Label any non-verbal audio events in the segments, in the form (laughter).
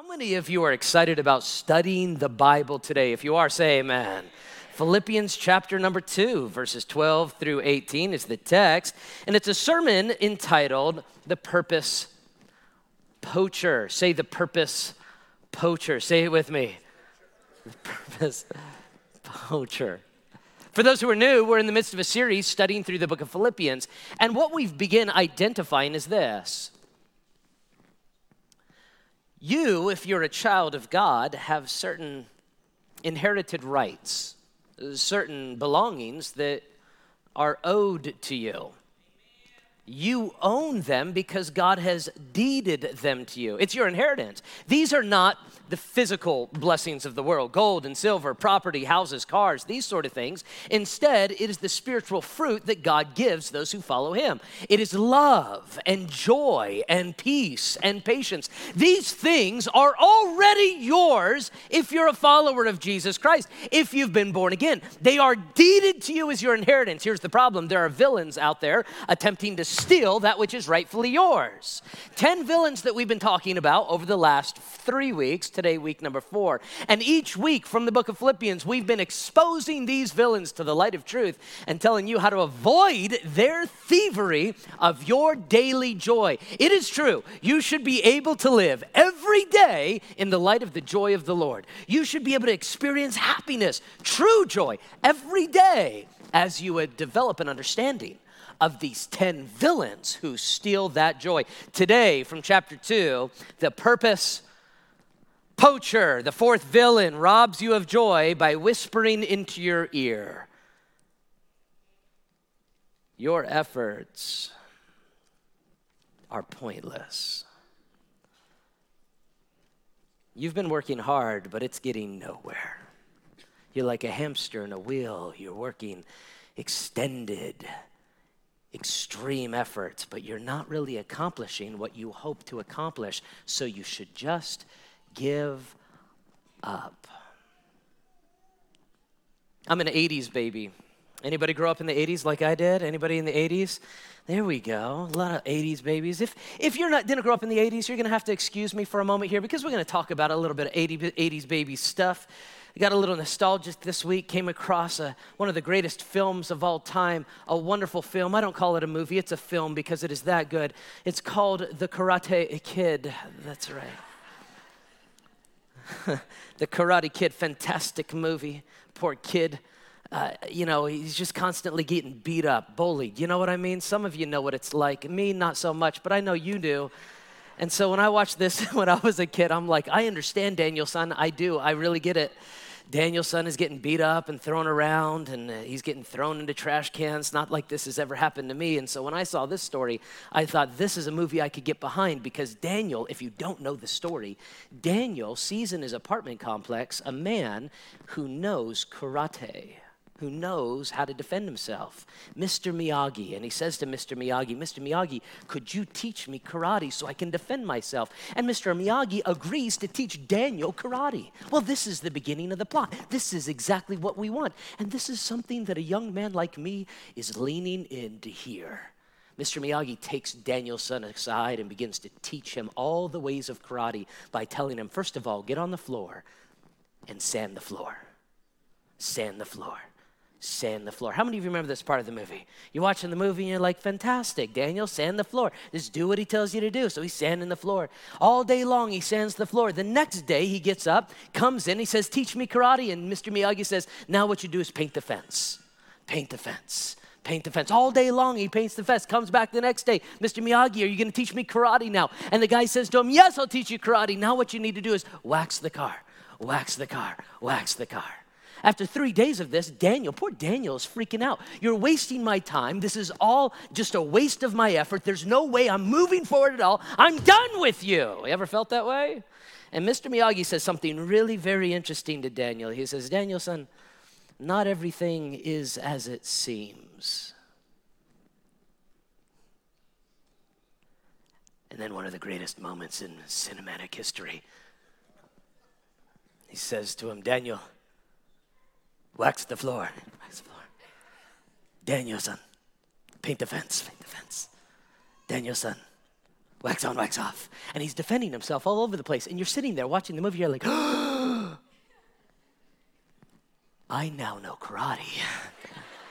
How many of you are excited about studying the Bible today? If you are, say amen. Philippians chapter number 2, verses 12 through 18 is the text, and it's a sermon entitled The Purpose Poacher. Say the purpose poacher. Say it with me. The purpose poacher. For those who are new, we're in the midst of a series studying through the book of Philippians, and what we've begun identifying is this. You, if you're a child of God, have certain inherited rights, certain belongings that are owed to you. You own them because God has deeded them to you. It's your inheritance. These are not the physical blessings of the world gold and silver, property, houses, cars, these sort of things. Instead, it is the spiritual fruit that God gives those who follow Him. It is love and joy and peace and patience. These things are already yours if you're a follower of Jesus Christ, if you've been born again. They are deeded to you as your inheritance. Here's the problem there are villains out there attempting to steal that which is rightfully yours. Ten villains that we've been talking about over the last three weeks today, week number four. And each week from the book of Philippians, we've been exposing these villains to the light of truth and telling you how to avoid their thievery of your daily joy. It is true, you should be able to live every day in the light of the joy of the Lord. You should be able to experience happiness, true joy, every day as you would develop an understanding of these 10 villains who steal that joy. Today, from chapter 2, the purpose poacher, the fourth villain, robs you of joy by whispering into your ear. Your efforts are pointless. You've been working hard, but it's getting nowhere. You're like a hamster in a wheel. You're working extended, extreme efforts, but you're not really accomplishing what you hope to accomplish. So you should just give up. I'm an 80s baby. Anybody grow up in the 80s like I did? Anybody in the 80s? There we go. A lot of 80s babies. If, if you're not didn't grow up in the 80s, you're going to have to excuse me for a moment here because we're going to talk about a little bit of 80, 80s baby stuff. I got a little nostalgic this week, came across a, one of the greatest films of all time, a wonderful film. I don't call it a movie, it's a film because it is that good. It's called The Karate Kid. That's right. (laughs) the Karate Kid, fantastic movie. Poor kid. Uh, you know, he's just constantly getting beat up, bullied. You know what I mean? Some of you know what it's like. Me, not so much, but I know you do. And so when I watched this (laughs) when I was a kid, I'm like, I understand Daniel-san. I do. I really get it. Daniel-san is getting beat up and thrown around, and uh, he's getting thrown into trash cans. Not like this has ever happened to me. And so when I saw this story, I thought this is a movie I could get behind because Daniel, if you don't know the story, Daniel sees in his apartment complex a man who knows karate who knows how to defend himself, Mr. Miyagi. And he says to Mr. Miyagi, Mr. Miyagi, could you teach me karate so I can defend myself? And Mr. Miyagi agrees to teach Daniel karate. Well, this is the beginning of the plot. This is exactly what we want. And this is something that a young man like me is leaning in to hear. Mr. Miyagi takes Daniel's son aside and begins to teach him all the ways of karate by telling him, first of all, get on the floor and sand the floor. Sand the floor sand the floor. How many of you remember this part of the movie? You're watching the movie and you're like, fantastic, Daniel, sand the floor. Just do what he tells you to do. So he's sanding the floor. All day long, he sands the floor. The next day, he gets up, comes in, he says, Teach me karate. And Mr. Miyagi says, Now what you do is paint the fence. Paint the fence. Paint the fence. All day long, he paints the fence. Comes back the next day. Mr. Miyagi, are you going to teach me karate now? And the guy says to him, Yes, I'll teach you karate. Now what you need to do is wax the car, wax the car, wax the car. After three days of this, Daniel, poor Daniel, is freaking out. You're wasting my time. This is all just a waste of my effort. There's no way I'm moving forward at all. I'm done with you. You ever felt that way? And Mr. Miyagi says something really very interesting to Daniel. He says, Daniel-san, not everything is as it seems. And then one of the greatest moments in cinematic history. He says to him, Daniel, Wax the floor. Wax the floor. Daniel-san, paint the fence, paint the fence. Daniel-san, wax on, wax off. And he's defending himself all over the place. And you're sitting there watching the movie, you're like, (gasps) I now know karate.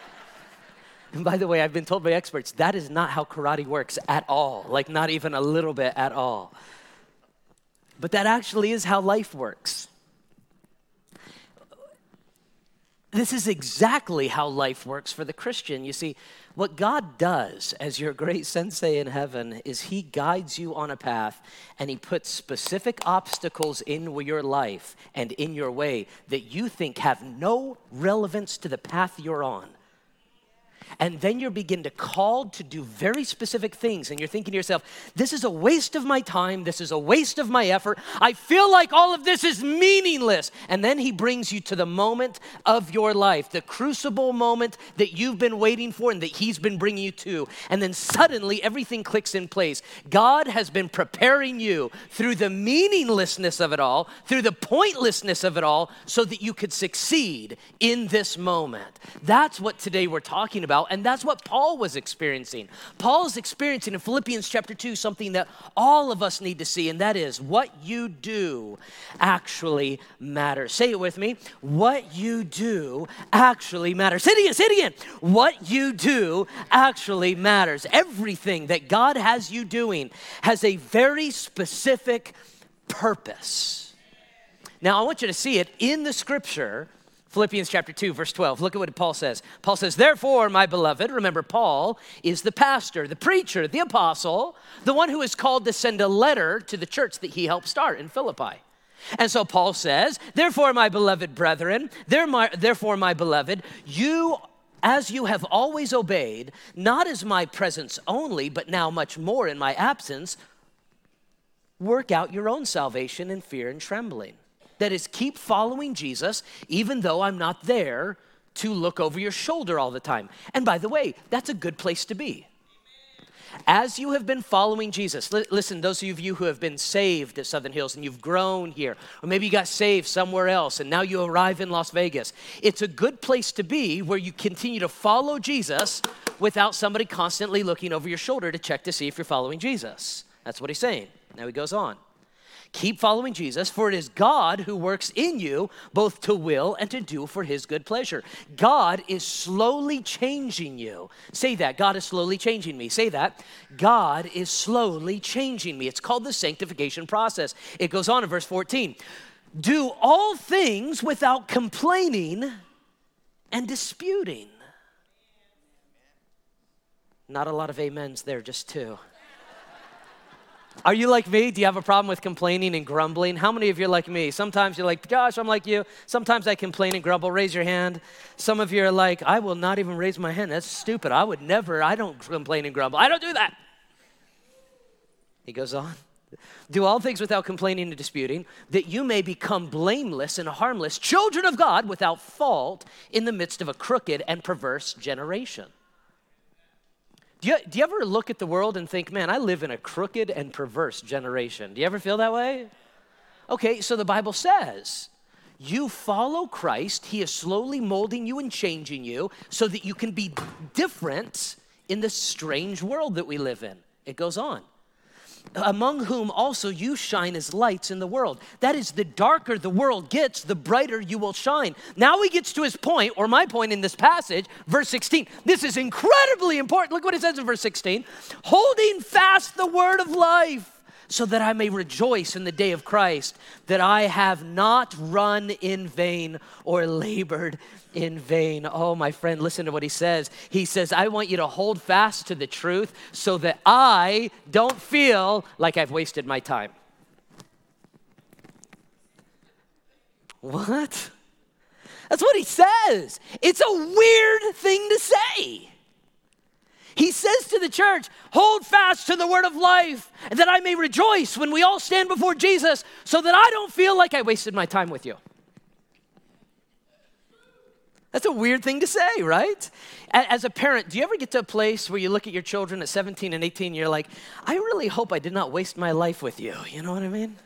(laughs) and by the way, I've been told by experts that is not how karate works at all, like, not even a little bit at all. But that actually is how life works. This is exactly how life works for the Christian. You see, what God does as your great (laughs) sensei in heaven is He guides you on a path and He puts specific obstacles in your life and in your way that you think have no relevance to the path you're on. And then you're begin to called to do very specific things. And you're thinking to yourself, this is a waste of my time. This is a waste of my effort. I feel like all of this is meaningless. And then he brings you to the moment of your life, the crucible moment that you've been waiting for and that he's been bringing you to. And then suddenly everything clicks in place. God has been preparing you through the meaninglessness of it all, through the pointlessness of it all, so that you could succeed in this moment. That's what today we're talking about about. And that's what Paul was experiencing. Paul is experiencing in Philippians chapter 2 something that all of us need to see, and that is what you do actually matters. Say it with me. What you do actually matters. Say it again, say it again. What you do actually matters. Everything that God has you doing has a very specific purpose. Now, I want you to see it in the scripture Philippians chapter 2, verse 12. Look at what Paul says. Paul says, Therefore, my beloved, remember, Paul is the pastor, the preacher, the apostle, the one who is called to send a letter to the church that he helped start in Philippi. And so Paul says, Therefore, my beloved brethren, therefore, my beloved, you as you have always obeyed, not as my presence only, but now much more in my absence, work out your own salvation in fear and trembling. That is, keep following Jesus, even though I'm not there to look over your shoulder all the time. And by the way, that's a good place to be. As you have been following Jesus, li- listen, those of you who have been saved at Southern Hills and you've grown here, or maybe you got saved somewhere else and now you arrive in Las Vegas, it's a good place to be where you continue to follow Jesus without somebody constantly looking over your shoulder to check to see if you're following Jesus. That's what he's saying. Now he goes on. Keep following Jesus, for it is God who works in you both to will and to do for his good pleasure. God is slowly changing you. Say that. God is slowly changing me. Say that. God is slowly changing me. It's called the sanctification process. It goes on in verse 14. Do all things without complaining and disputing. Not a lot of amens there, just two. Are you like me? Do you have a problem with complaining and grumbling? How many of you are like me? Sometimes you're like, Josh, I'm like you. Sometimes I complain and grumble. Raise your hand. Some of you are like, I will not even raise my hand. That's stupid. I would never, I don't complain and grumble. I don't do that. He goes on. Do all things without complaining and disputing, that you may become blameless and harmless, children of God without fault in the midst of a crooked and perverse generation do you, do you ever look at the world and think, man, I live in a crooked and perverse generation? Do you ever feel that way? Okay, so the Bible says, you follow Christ, He is slowly molding you and changing you so that you can be different in this strange world that we live in. It goes on among whom also you shine as lights in the world. That is, the darker the world gets, the brighter you will shine. Now he gets to his point, or my point in this passage, verse 16. This is incredibly important. Look what it says in verse 16 holding fast the word of life so that I may rejoice in the day of Christ, that I have not run in vain or labored in vain. Oh, my friend, listen to what he says. He says, I want you to hold fast to the truth so that I don't feel like I've wasted my time. What? That's what he says. It's a weird thing to say. He says to the church, Hold fast to the word of life, that I may rejoice when we all stand before Jesus, so that I don't feel like I wasted my time with you. That's a weird thing to say, right? As a parent, do you ever get to a place where you look at your children at 17 and 18, and you're like, I really hope I did not waste my life with you? You know what I mean?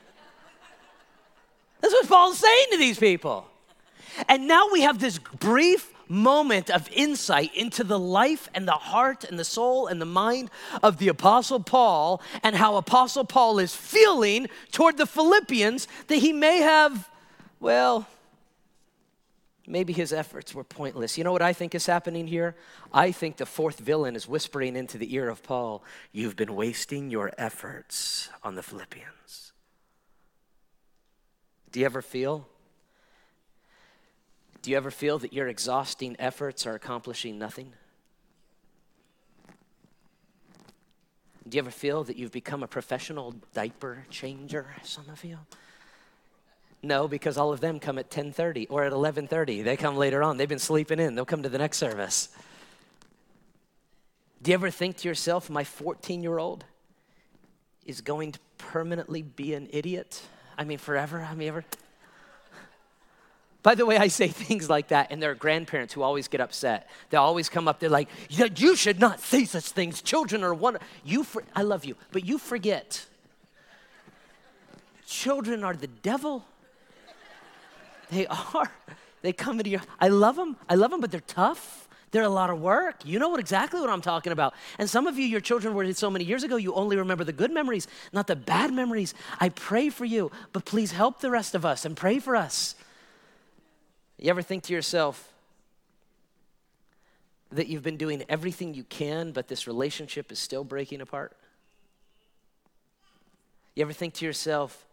That's what Paul's saying to these people. And now we have this brief moment of insight into the life and the heart and the soul and the mind of the Apostle Paul and how Apostle Paul is feeling toward the Philippians that he may have, well, Maybe his efforts were pointless. You know what I think is happening here? I think the fourth villain is whispering into the ear of Paul, You've been wasting your efforts on the Philippians. Do you ever feel? Do you ever feel that your exhausting efforts are accomplishing nothing? Do you ever feel that you've become a professional diaper changer, some of you? No, because all of them come at 10:30 or at 11:30. They come later on. They've been sleeping in. They'll come to the next service. Do you ever think to yourself, my 14-year-old is going to permanently be an idiot? I mean, forever? I mean, ever? By the way, I say (laughs) things like that, and there are grandparents who always get upset. They always come up, they're like, You should not say such things. Children are one. You for- I love you, but you forget. Children are the devil. They are. They come into your, I love them. I love them, but they're tough. They're a lot of work. You know what exactly what I'm talking about. And some of you, your children were so many years ago, you only remember the good memories, not the bad memories. I pray for you, but please help the rest of us and pray for us. You ever think to yourself that you've been doing everything you can, but this relationship is still breaking apart? You ever think to yourself,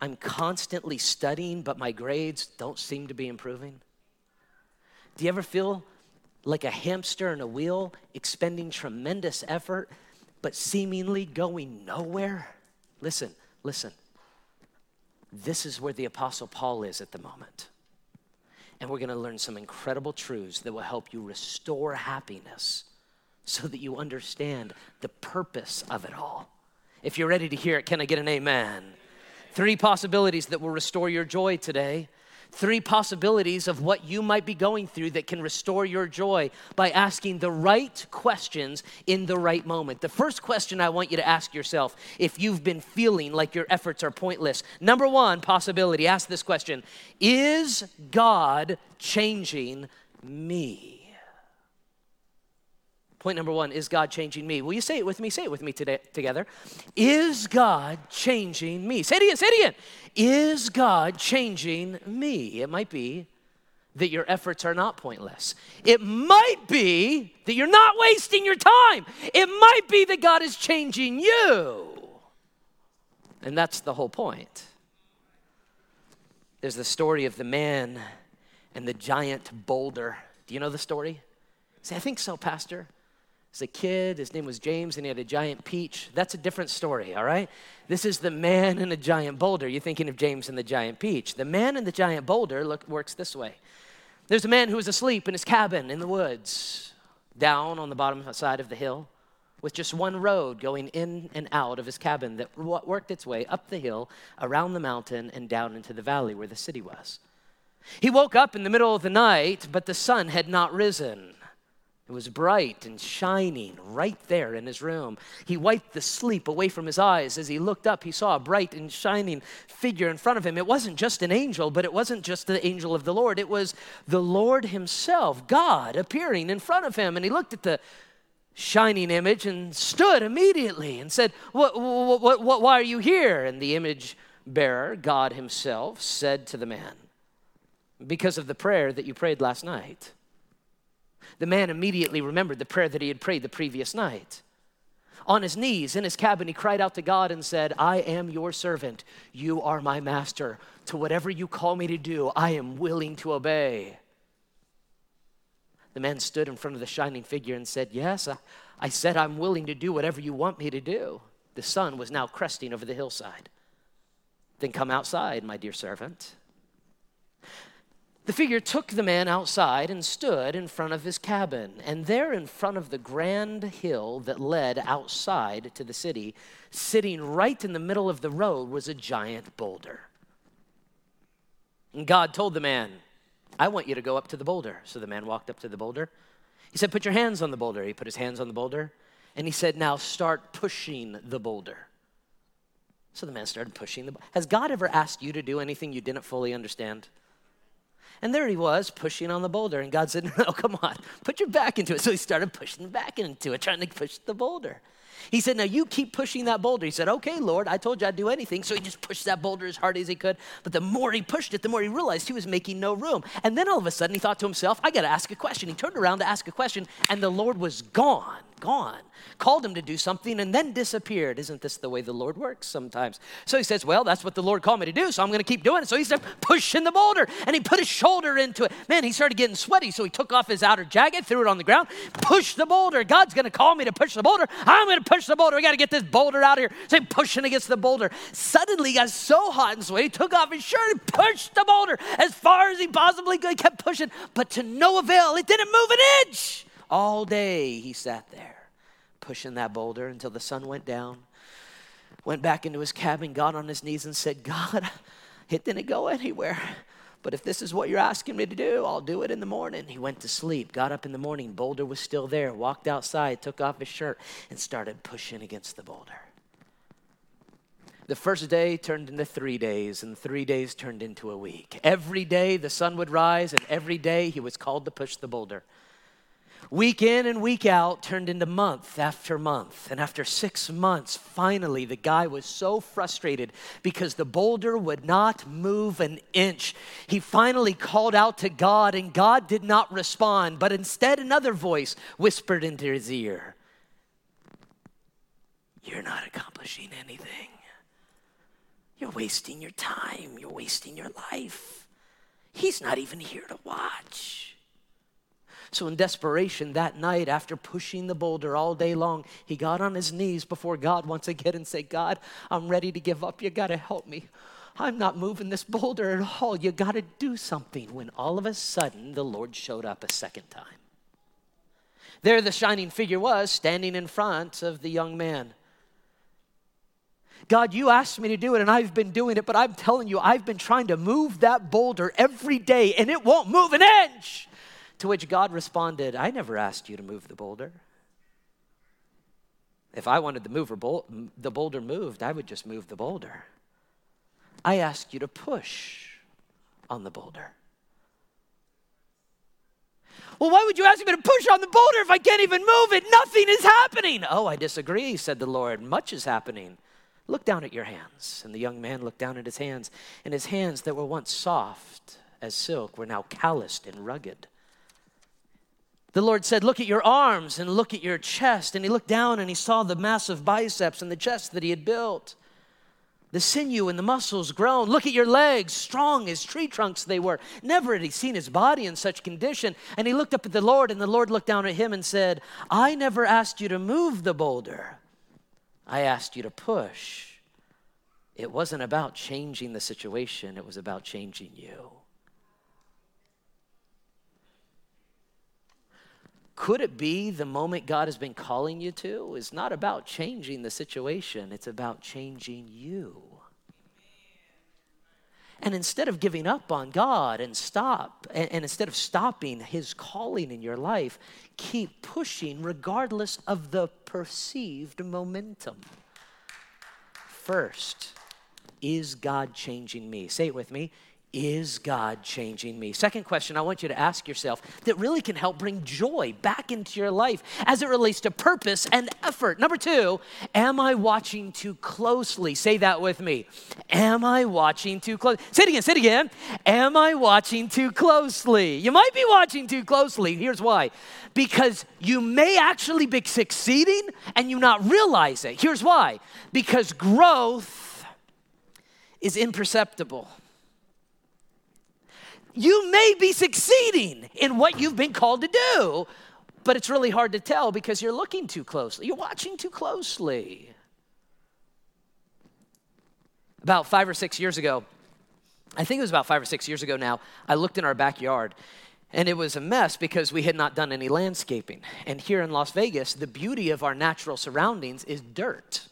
I'm constantly studying, but my grades don't seem to be improving? Do you ever feel like a hamster in a wheel, expending tremendous effort, but seemingly going nowhere? Listen, listen. This is where the Apostle Paul is at the moment. And we're going to learn some incredible truths that will help you restore happiness so that you understand the purpose of it all. If you're ready to hear it, can I get an amen? Three possibilities that will restore your joy today. Three possibilities of what you might be going through that can restore your joy by asking the right questions in the right moment. The first question I want you to ask yourself if you've been feeling like your efforts are pointless. Number one possibility ask this question Is God changing me? Point number one is God changing me? Will you say it with me? Say it with me today, together. Is God changing me? Say it again, say it again. Is God changing me? It might be that your efforts are not pointless. It might be that you're not wasting your time. It might be that God is changing you. And that's the whole point. There's the story of the man and the giant boulder. Do you know the story? Say, I think so, Pastor as a kid. His name was James, and he had a giant peach. That's a different story, all right? This is the man and a giant boulder. You're thinking of James and the giant peach. The man and the giant boulder look, works this way there's a man who was asleep in his cabin in the woods, down on the bottom side of the hill, with just one road going in and out of his cabin that worked its way up the hill, around the mountain, and down into the valley where the city was. He woke up in the middle of the night, but the sun had not risen. It was bright and shining right there in his room. He wiped the sleep away from his eyes. As he looked up, he saw a bright and shining figure in front of him. It wasn't just an angel, but it wasn't just the angel of the Lord. It was the Lord himself, God, appearing in front of him. And he looked at the shining image and stood immediately and said, what, what, what, Why are you here? And the image bearer, God himself, said to the man, Because of the prayer that you prayed last night. The man immediately remembered the prayer that he had prayed the previous night. On his knees in his cabin, he cried out to God and said, I am your servant. You are my master. To whatever you call me to do, I am willing to obey. The man stood in front of the shining figure and said, Yes, I, I said I'm willing to do whatever you want me to do. The sun was now cresting over the hillside. Then come outside, my dear servant. The figure took the man outside and stood in front of his cabin. And there, in front of the grand hill that led outside to the city, sitting right in the middle of the road, was a giant boulder. And God told the man, I want you to go up to the boulder. So the man walked up to the boulder. He said, Put your hands on the boulder. He put his hands on the boulder. And he said, Now start pushing the boulder. So the man started pushing the. Has God ever asked you to do anything you didn't fully understand? And there he was pushing on the boulder. And God said, (laughs) No, come on, put your back into it. So he started pushing back into it, trying to push the boulder. He said, Now you keep pushing that boulder. He said, Okay, Lord, I told you I'd do anything. So he just pushed that boulder as hard as he could. But the more he pushed it, the more he realized he was making no room. And then all of a sudden he thought to himself, I got to ask a question. He turned around to ask a question, and the Lord was gone gone, called him to do something, and then disappeared. Isn't this the way the Lord works sometimes? So he says, Well, that's what the Lord called me to do, so I'm going to keep doing it. So he started pushing the boulder, and he put his shoulder into it. Man, he started getting sweaty, so he took off his outer jacket, threw it on the ground, pushed the boulder. God's going to call me to push the boulder. I'm going to push the boulder. We got to get this boulder out of here. So he pushing against the boulder. Suddenly, he got so hot and sweaty, he took off his shirt and pushed the boulder as far as he possibly could. He kept pushing, but to no avail. It didn't move an inch. All day he sat there pushing that boulder until the sun went down. Went back into his cabin, got on his knees, and said, God, it didn't go anywhere. But if this is what you're asking me to do, I'll do it in the morning. He went to sleep, got up in the morning, boulder was still there, walked outside, took off his shirt, and started pushing against the boulder. The first day turned into three days, and three days turned into a week. Every day the sun would rise, and every day he was called to push the boulder. Week in and week out turned into month after month. And after six months, finally, the guy was so frustrated because the boulder would not move an inch. He finally called out to God, and God did not respond, but instead, another voice whispered into his ear You're not accomplishing anything. You're wasting your time, you're wasting your life. He's not even here to watch. So, in desperation, that night, after pushing the boulder all day long, he got on his knees before God once again and said, God, I'm ready to give up. You got to help me. I'm not moving this boulder at all. You got to do something. When all of a sudden, the Lord showed up a second time. There, the shining figure was standing in front of the young man. God, you asked me to do it and I've been doing it, but I'm telling you, I've been trying to move that boulder every day and it won't move an inch. To which God responded, I never asked you to move the boulder. If I wanted the, mover bol- the boulder moved, I would just move the boulder. I asked you to push on the boulder. Well, why would you ask me to push on the boulder if I can't even move it? Nothing is happening. Oh, I disagree, said the Lord. Much is happening. Look down at your hands. And the young man looked down at his hands, and his hands that were once soft as silk were now calloused and rugged. The Lord said, Look at your arms and look at your chest. And he looked down and he saw the massive biceps and the chest that he had built. The sinew and the muscles grown. Look at your legs, strong as tree trunks they were. Never had he seen his body in such condition. And he looked up at the Lord, and the Lord looked down at him and said, I never asked you to move the boulder, I asked you to push. It wasn't about changing the situation, it was about changing you. Could it be the moment God has been calling you to is not about changing the situation, it's about changing you? And instead of giving up on God and stop, and, and, instead of stopping His calling in your life, keep pushing regardless of the perceived momentum. First, is God changing me? Say it with me. Is God changing me? Second question I want you to ask yourself that really can help bring joy back into your life as it relates to purpose and effort. Number two, am I watching too closely? Say that with me. Am I watching too closely? Say it again, say it again. Am I watching too closely? You might be watching too closely. Here's why because you may actually be succeeding and you not realize it. Here's why because growth is imperceptible you may be succeeding in what you've been called to do, but it's really hard to tell because you're looking too closely. You're watching too closely. About five or six years ago, I think it was about five or six years ago now, I looked in our backyard and it was a mess because we had not done any landscaping. And here in Las Vegas, the beauty of our natural surroundings is dirt.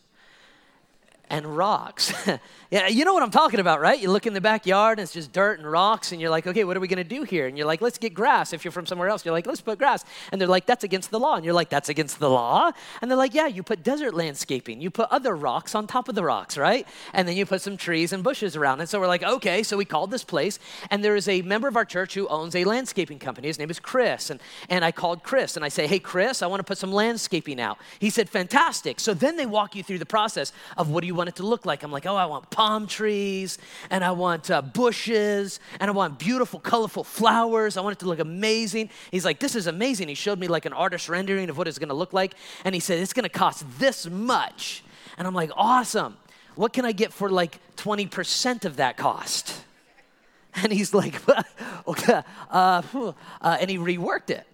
And rocks. (laughs) yeah, you know what I'm talking about, right? You look in the backyard and it's just dirt and rocks, and you're like, okay, what are we gonna do here? And you're like, let's get grass. If you're from somewhere else, you're like, let's put grass. And they're like, that's against the law. And you're like, that's against the law? And they're like, yeah, you put desert landscaping. You put other rocks on top of the rocks, right? And then you put some trees and bushes around it. So we're like, okay, so we called this place, and there is a member of our church who owns a landscaping company. His name is Chris. And, and I called Chris and I say, hey, Chris, I wanna put some landscaping out. He said, fantastic. So then they walk you through the process of what do you want it to look like. I'm like, oh, I want palm trees and I want uh, bushes and I want beautiful, colorful flowers. I want it to look amazing. He's like, this is amazing. He showed me like an artist rendering of what it's gonna look like. And he said, it's gonna cost this much. And I'm like, awesome. What can I get for like 20% of that cost? (laughs) And he's like, (laughs) okay, uh, uh, and he reworked it.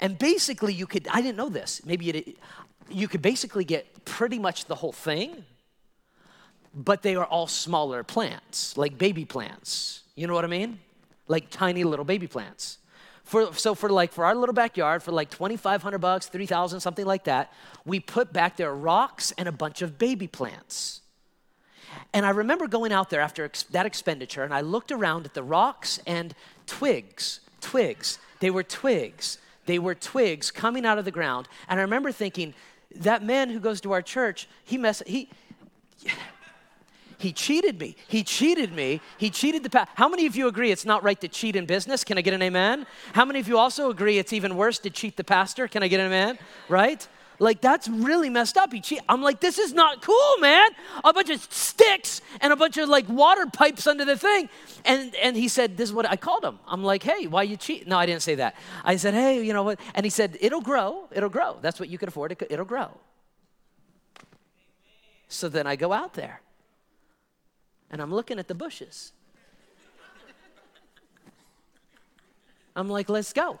And basically, you could, I didn't know this, maybe it, you could basically get pretty much the whole thing but they are all smaller plants, like baby plants. You know what I mean? Like tiny little baby plants. For, so for like for our little backyard, for like 2,500 bucks, 3,000, something like that, we put back there rocks and a bunch of baby plants. And I remember going out there after ex- that expenditure, and I looked around at the rocks and twigs, twigs. They were twigs. They were twigs coming out of the ground. And I remember thinking, that man who goes to our church, he mess he he cheated me. He cheated me. He cheated the past. How many of you agree it's not right to cheat in business? Can I get an amen? How many of you also agree it's even worse to cheat the pastor? Can I get an amen? Right? Like that's really messed up. He cheat. I'm like, this is not cool, man. A bunch of sticks and a bunch of like water pipes under the thing. And and he said, this is what I called him. I'm like, hey, why you cheat? No, I didn't say that. I said, hey, you know what? And he said, it'll grow. It'll grow. That's what you can afford. It'll grow. So then I go out there and I'm looking at the bushes. I'm like, let's go.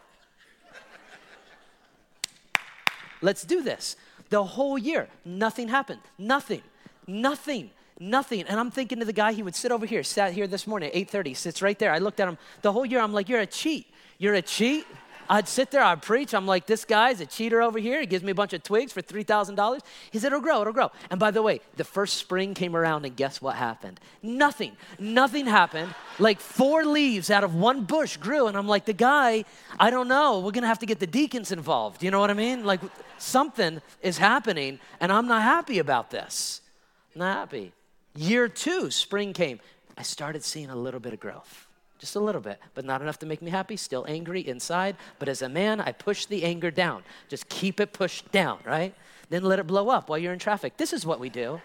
Let's do this. The whole year, nothing happened. Nothing. Nothing. Nothing. And I'm thinking to the guy, he would sit over here, sat here this morning at 8:30, sits right there. I looked at him the whole year. I'm like, you're a cheat. You're a cheat. I'd sit there, I'd preach. I'm like, this guy's a cheater over here. He gives me a bunch of twigs for $3,000. He said, it'll grow, it'll grow. And by the way, the first spring came around, and guess what happened? Nothing. Nothing happened. Like four leaves out of one bush grew. And I'm like, the guy, I don't know. We're going to have to get the deacons involved. You know what I mean? Like something is happening, and I'm not happy about this. Not happy. Year two, spring came. I started seeing a little bit of growth just a little bit, but not enough to make me happy, still angry inside. But as a man, I push the anger down. Just keep it pushed down, right? Then let it blow up while you're in traffic. This is what we do.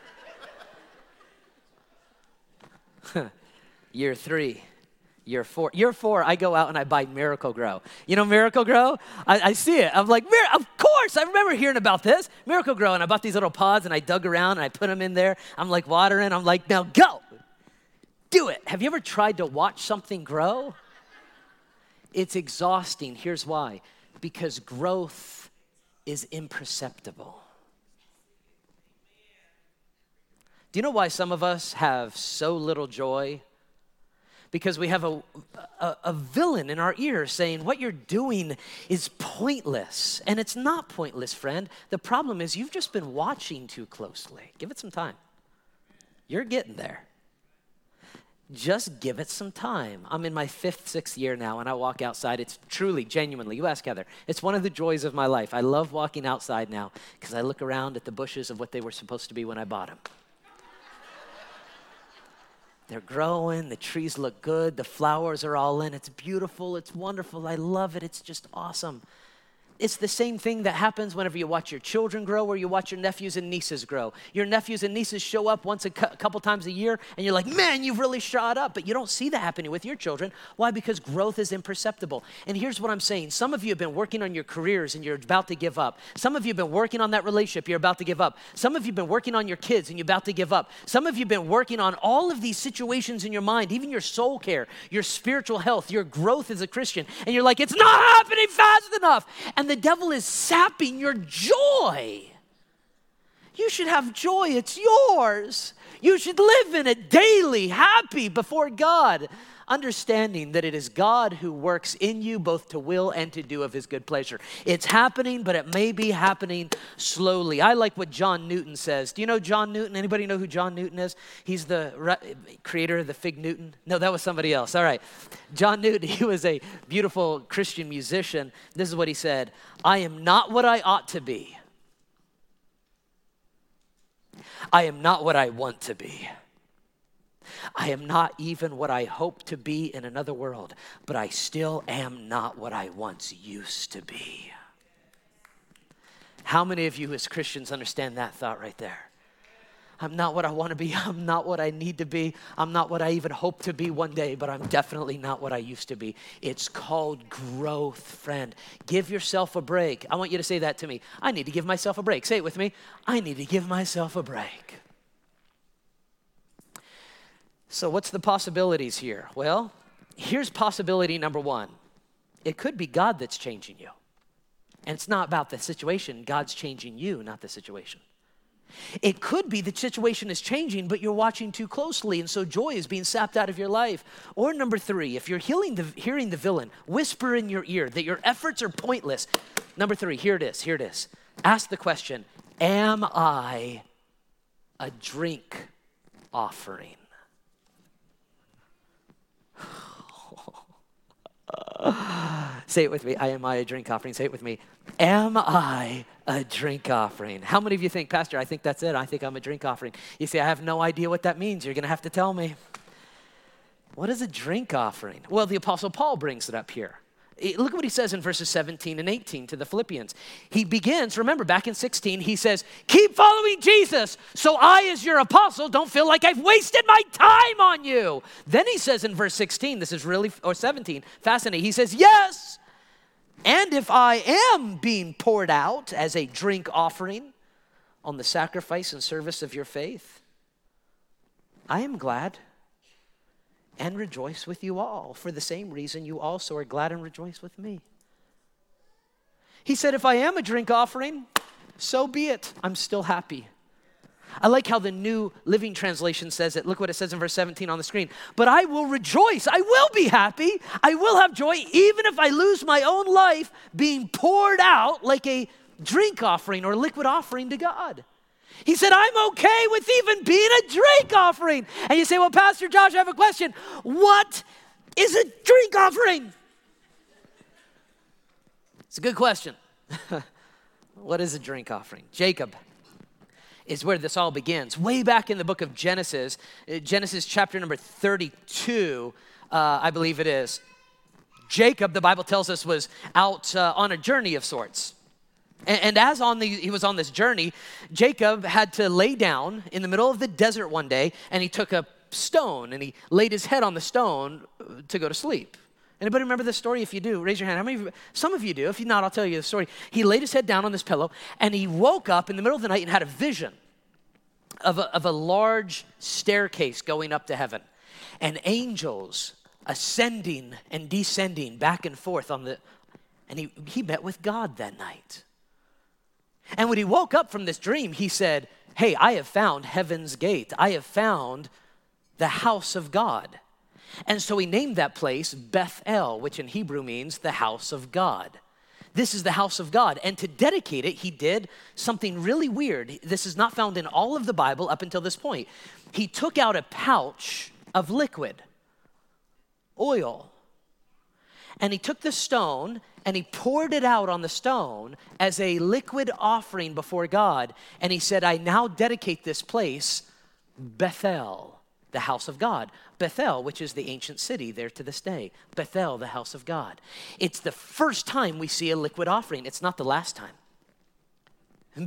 (laughs) Year three, year four. Year four, I go out and I buy Miracle-Gro. You know Miracle-Gro? I, I see it. I'm like, of course, I remember hearing about this. Miracle-Gro. And I bought these little pods and I dug around and I put them in there. I'm like watering. I'm like, now go do it. Have you ever tried to watch something grow? It's exhausting. Here's why because growth is imperceptible. Do you know why some of us have so little joy? Because we have a, a, a, villain in our ear saying, What you're doing is pointless. And it's not pointless, friend. The problem is you've just been watching too closely. Give it some time. You're getting there just give it some time. I'm in my fifth, sixth year now, and I walk outside. It's truly, genuinely, you ask Heather, it's one of the joys of my life. I love walking outside now because I look around at the bushes of what they were supposed to be when I bought them. They're growing, the trees look good, the flowers are all in. It's beautiful, it's wonderful. I love it, it's just awesome. It's the same thing that happens whenever you watch your children grow or you watch your nephews and nieces grow. Your nephews and nieces show up once a cu- couple times a year and you're like, man, you've really shot up. But you don't see that happening with your children. Why? Because growth is imperceptible. And here's what I'm saying some of you have been working on your careers and you're about to give up. Some of you have been working on that relationship, you're about to give up. Some of you have been working on your kids and you're about to give up. Some of you have been working on all of these situations in your mind, even your soul care, your spiritual health, your growth as a Christian. And you're like, it's not happening fast enough. And the devil is sapping your joy. You should have joy, it's yours. You should live in it daily, happy before God understanding that it is God who works in you both to will and to do of his good pleasure. It's happening, but it may be happening slowly. I like what John Newton says. Do you know John Newton? Anybody know who John Newton is? He's the re- creator of the Fig Newton. No, that was somebody else. All right. John Newton, (laughs) he was a beautiful Christian musician. This is what he said I am not what I ought to be. I am not what I want to be. I am not even what I hope to be in another world, but I still am not what I once used to be. How many of you as Christians understand that thought right there? I'm not what I want to be. (laughs) I'm not what I need to be. I'm not what I even hope to be one day, but I'm definitely not what I used to be. It's called growth, friend. Give yourself a break. I want you to say that to me. I need to give myself a break. Say it with me. I need to give myself a break. So, what's the possibilities here? Well, here's possibility number one it could be God that's changing you. And it's not about the situation, God's changing you, not the situation. It could be the situation is changing, but you're watching too closely, and so joy is being sapped out of your life. Or number three, if you're the, hearing the villain whisper in your ear that your efforts are pointless, number three, here it is, here it is. Ask the question Am I a drink offering? (sighs) Say it with me. I am I a drink offering. Say it with me. Am I a drink offering? How many of you think, Pastor, I think that's it. I think I'm a drink offering. You say, I have no idea what that means. You're going to have to tell me. What is a drink offering? Well, the Apostle Paul brings it up here. Look at what he says in verses 17 and 18 to the Philippians. He begins, remember back in 16, he says, Keep following Jesus so I, as your apostle, don't feel like I've wasted my time on you. Then he says in verse 16, this is really, or 17, fascinating. He says, Yes, and if I am being poured out as a drink offering on the sacrifice and service of your faith, I am glad and rejoice with you all. For the same reason, you also are glad and rejoice with me. He said, If I am a drink offering, so be it. I'm still happy. I like how the New Living Translation says it. Look what it says in verse 17 on the screen. But I will rejoice. I will be happy. I will have joy, even if I lose my own life being poured out like a drink offering or liquid offering to God. He said, I'm okay with even being a drink offering. And you say, Well, Pastor Josh, I have a question. What is a drink offering? It's a good question. (laughs) what is a drink offering? Jacob is where this all begins. Way back in the book of Genesis, uh, Genesis chapter number 32, uh, I believe it is. Jacob, the Bible tells us, was out uh, on a journey of sorts. And, and as on the, he was on this journey, Jacob had to lay down in the middle of the desert one day, and he took a stone and he laid his head on the stone to go to sleep. Anybody remember this story? If you do, raise your hand. How many? You, some of you do. If not, I'll tell you the story. He laid his head down on this pillow, and he woke up in the middle of the night and had a vision of a, of a large staircase going up to heaven, and angels ascending and descending back and forth on the. And he, he met with God that night. And when he woke up from this dream, he said, Hey, I have found heaven's gate. I have found the house of God. And so he named that place Bethel, which in Hebrew means the house of God. This is the house of God. And to dedicate it, he did something really weird. This is not found in all of the Bible up until this point. He took out a pouch of liquid, oil, and he took the stone and he poured it out on the stone as a liquid offering before God. And he said, I now dedicate this place Bethel, the house of God. Bethel, which is the ancient city there to this day. Bethel, the house of God. It's the first time we see a liquid offering, it's not the last time.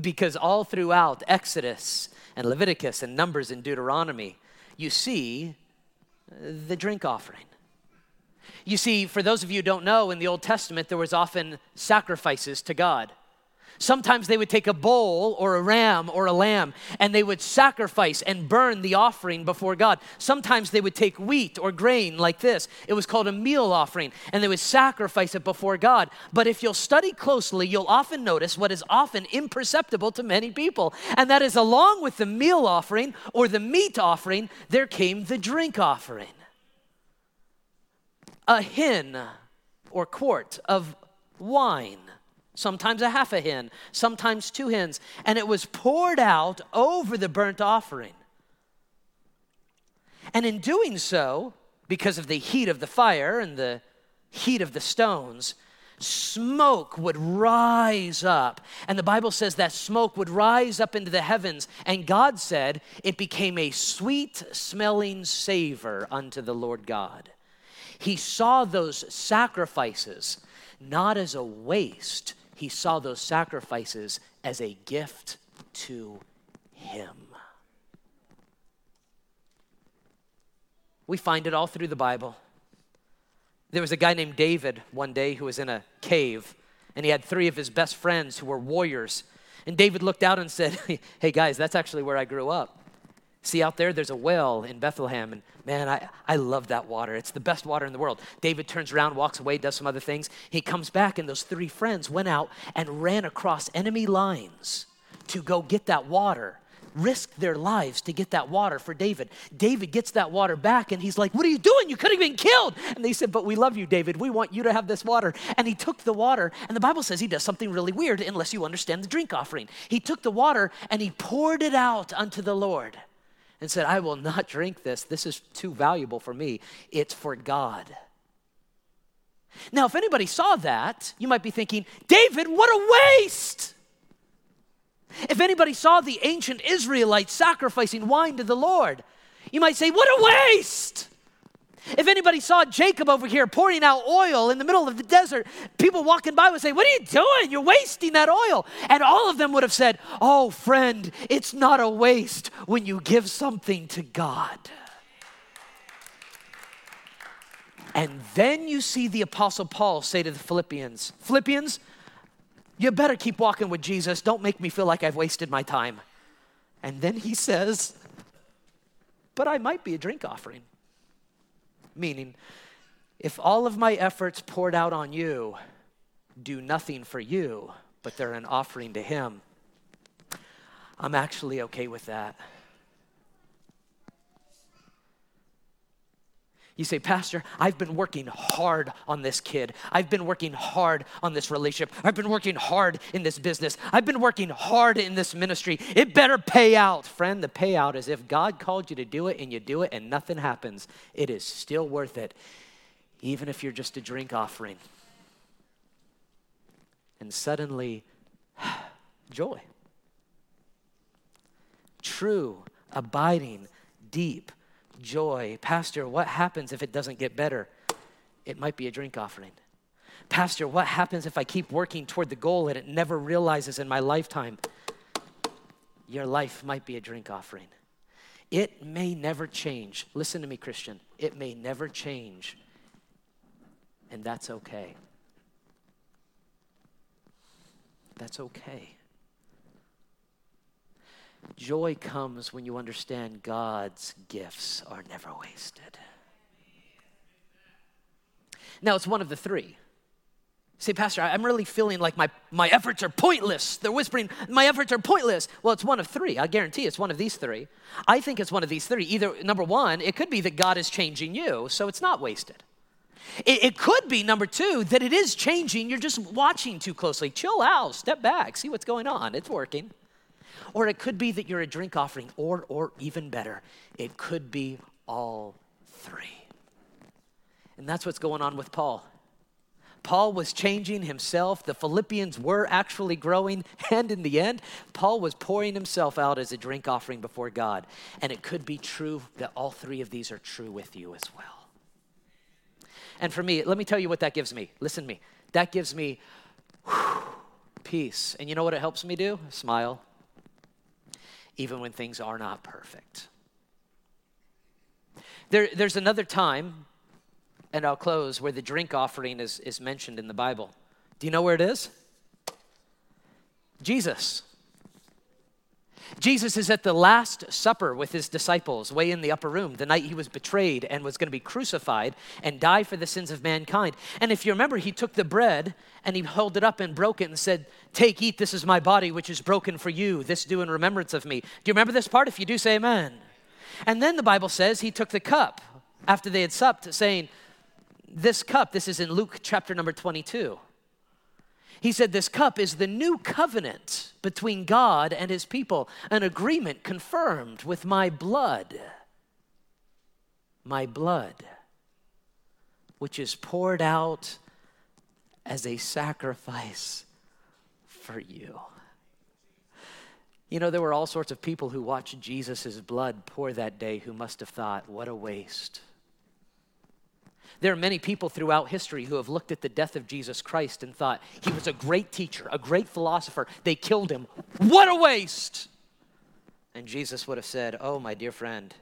Because all throughout Exodus and Leviticus and Numbers and Deuteronomy, you see the drink offering. You see, for those of you who don't know, in the Old Testament, there was often sacrifices to God. Sometimes they would take a bull or a ram or a lamb and they would sacrifice and burn the offering before God. Sometimes they would take wheat or grain like this. It was called a meal offering and they would sacrifice it before God. But if you'll study closely, you'll often notice what is often imperceptible to many people. And that is along with the meal offering or the meat offering, there came the drink offering. A hin or quart of wine sometimes a half a hin, sometimes two hins, and it was poured out over the burnt offering. And in doing so, because of the heat of the fire and the heat of the stones, smoke would rise up. And the Bible says that smoke would rise up into the heavens. And God said it became a sweet smelling savor unto the Lord God. He saw those sacrifices not as a waste, he saw those sacrifices as a gift to him. We find it all through the Bible. There was a guy named David one day who was in a cave, and he had three of his best friends who were warriors. And David looked out and said, (laughs) Hey guys, that's actually where I grew up. See out there, there's a well in Bethlehem, and man, I, I love that water. It's the best water in the world. David turns around, walks away, does some other things. He comes back, and those three friends went out and ran across enemy lines to go get that water, risked their lives to get that water for David. David gets that water back, and he's like, What are you doing? You could have been killed. And they said, But we love you, David. We want you to have this water. And he took the water, and the Bible says he does something really weird unless you understand the drink offering. He took the water and he poured it out unto the Lord and said, I will not drink this. This is too valuable for me. It's for God. Now, if anybody saw that, you might be thinking, David, what a waste! If anybody saw the ancient Israelites sacrificing wine to the Lord, you might say, What a waste! If anybody saw Jacob over here pouring out oil in the middle of the desert, people walking by would say, What are you doing? You're wasting that oil. And all of them would have said, Oh, friend, it's not a waste when you give something to God. And then you see the Apostle Paul say to the Philippians, Philippians, you better keep walking with Jesus. Don't make me feel like I've wasted my time. And then he says, But I might be a drink offering. Meaning, if all of my efforts poured out on you do nothing for you, but they're an offering to Him, I'm actually okay with that. You say, Pastor, I've been working hard on this kid. I've been working hard on this relationship. I've been working hard in this business. I've been working hard in this ministry. It better pay out. Friend, the payout is if God called you to do it and you do it and nothing happens, it is still worth it, even if you're just a drink offering. And suddenly, (sighs) joy. True, abiding, deep joy. Pastor, what happens if it doesn't get better? It might be a drink offering. Pastor, what happens if I keep working toward the goal and it never realizes in my lifetime? Your life might be a drink offering. It may never change. Listen to me, Christian. It may never change, and that's okay. That's okay. Joy comes when you understand God's gifts are never wasted. Now, it's one of the three. Say, Pastor, I'm really feeling like my, my efforts are pointless. They're whispering, my efforts are pointless. Well, it's one of three. I guarantee it's one of these three. I think it's one of these three. Either, number one, it could be that God is changing you, so it's not wasted. It, it could be, number two, that it is changing. You're just watching too closely. Chill out, step back, see what's going on. It's working. Or it could be that you're a drink offering, or, or even better, it could be all three. And that's what's going on with Paul. Paul was changing himself. The Philippians were actually growing. (laughs) And in the end, Paul was pouring himself out as a drink offering before God. And it could be true that all three of these are true with you as well. And for me, let me tell you what that gives me. Listen to me. That gives me whew, peace. And you know what it helps me do? Smile even when things are not perfect. There, there's another time, and I'll close, where the drink offering is, is mentioned in the Bible. Do you know where it is? Jesus. Jesus is at the Last Supper with his disciples, way in the upper room, the night he was betrayed and was going to be crucified and die for the sins of mankind. And if you remember, he took the bread and he held it up and broke it and said, Take, eat, this is my body, which is broken for you. This do in remembrance of me. Do you remember this part? If you do, say amen. And then the Bible says he took the cup after they had supped, saying, This cup, this is in Luke chapter number 22. He said, This cup is the new covenant between God and his people, an agreement confirmed with my blood. My blood, which is poured out as a sacrifice for you. You know, there were all sorts of people who watched Jesus' blood pour that day who must have thought, what a waste. There are many people throughout history who have looked at the death of Jesus Christ and thought, he was a great teacher, a great philosopher. They killed him. What a waste! And Jesus would have said, Oh, my dear friend,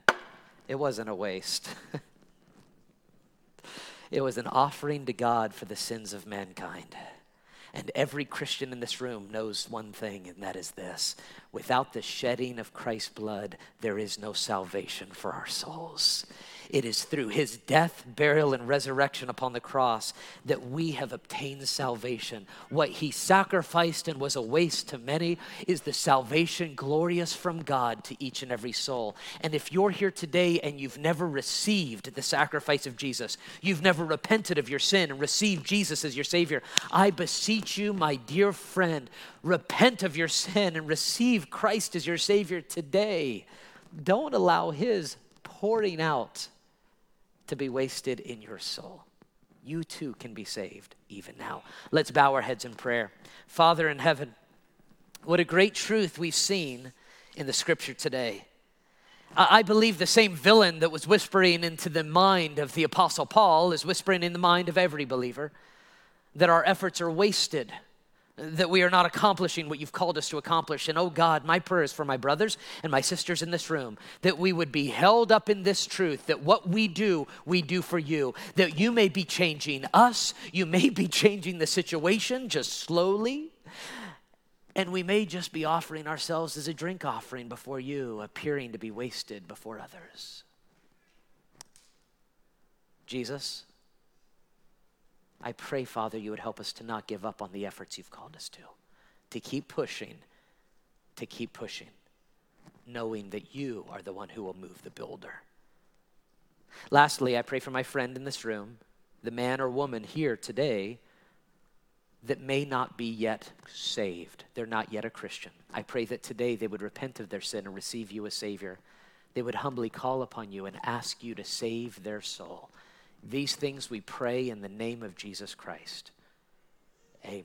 it wasn't a waste. (laughs) it was an offering to God for the sins of mankind. And every Christian in this room knows one thing, and that is this without the shedding of Christ's blood, there is no salvation for our souls. It is through his death, burial, and resurrection upon the cross that we have obtained salvation. What he sacrificed and was a waste to many is the salvation glorious from God to each and every soul. And if you're here today and you've never received the sacrifice of Jesus, you've never repented of your sin and received Jesus as your Savior, I beseech you, my dear friend, repent of your sin and receive Christ as your Savior today. Don't allow His pouring out to be wasted in your soul. You too can be saved even now. Let's bow our heads in prayer. Father in heaven, what a great truth we've seen in the scripture today. I believe the same villain that was whispering into the mind of the Apostle Paul is whispering in the mind of every believer that our efforts are wasted that we are not accomplishing what you've called us to accomplish. And oh God, my prayer is for my brothers and my sisters in this room that we would be held up in this truth that what we do, we do for you. That you may be changing us, you may be changing the situation just slowly. And we may just be offering ourselves as a drink offering before you, appearing to be wasted before others. Jesus, I pray, Father, you would help us to not give up on the efforts you've called us to, to keep pushing, to keep pushing, knowing that you are the one who will move the builder. Lastly, I pray for my friend in this room, the man or woman here today that may not be yet saved. They're not yet a Christian. I pray that today they would repent of their sin and receive you as Savior. They would humbly call upon you and ask you to save their soul. These things we pray in the name of Jesus Christ. Amen.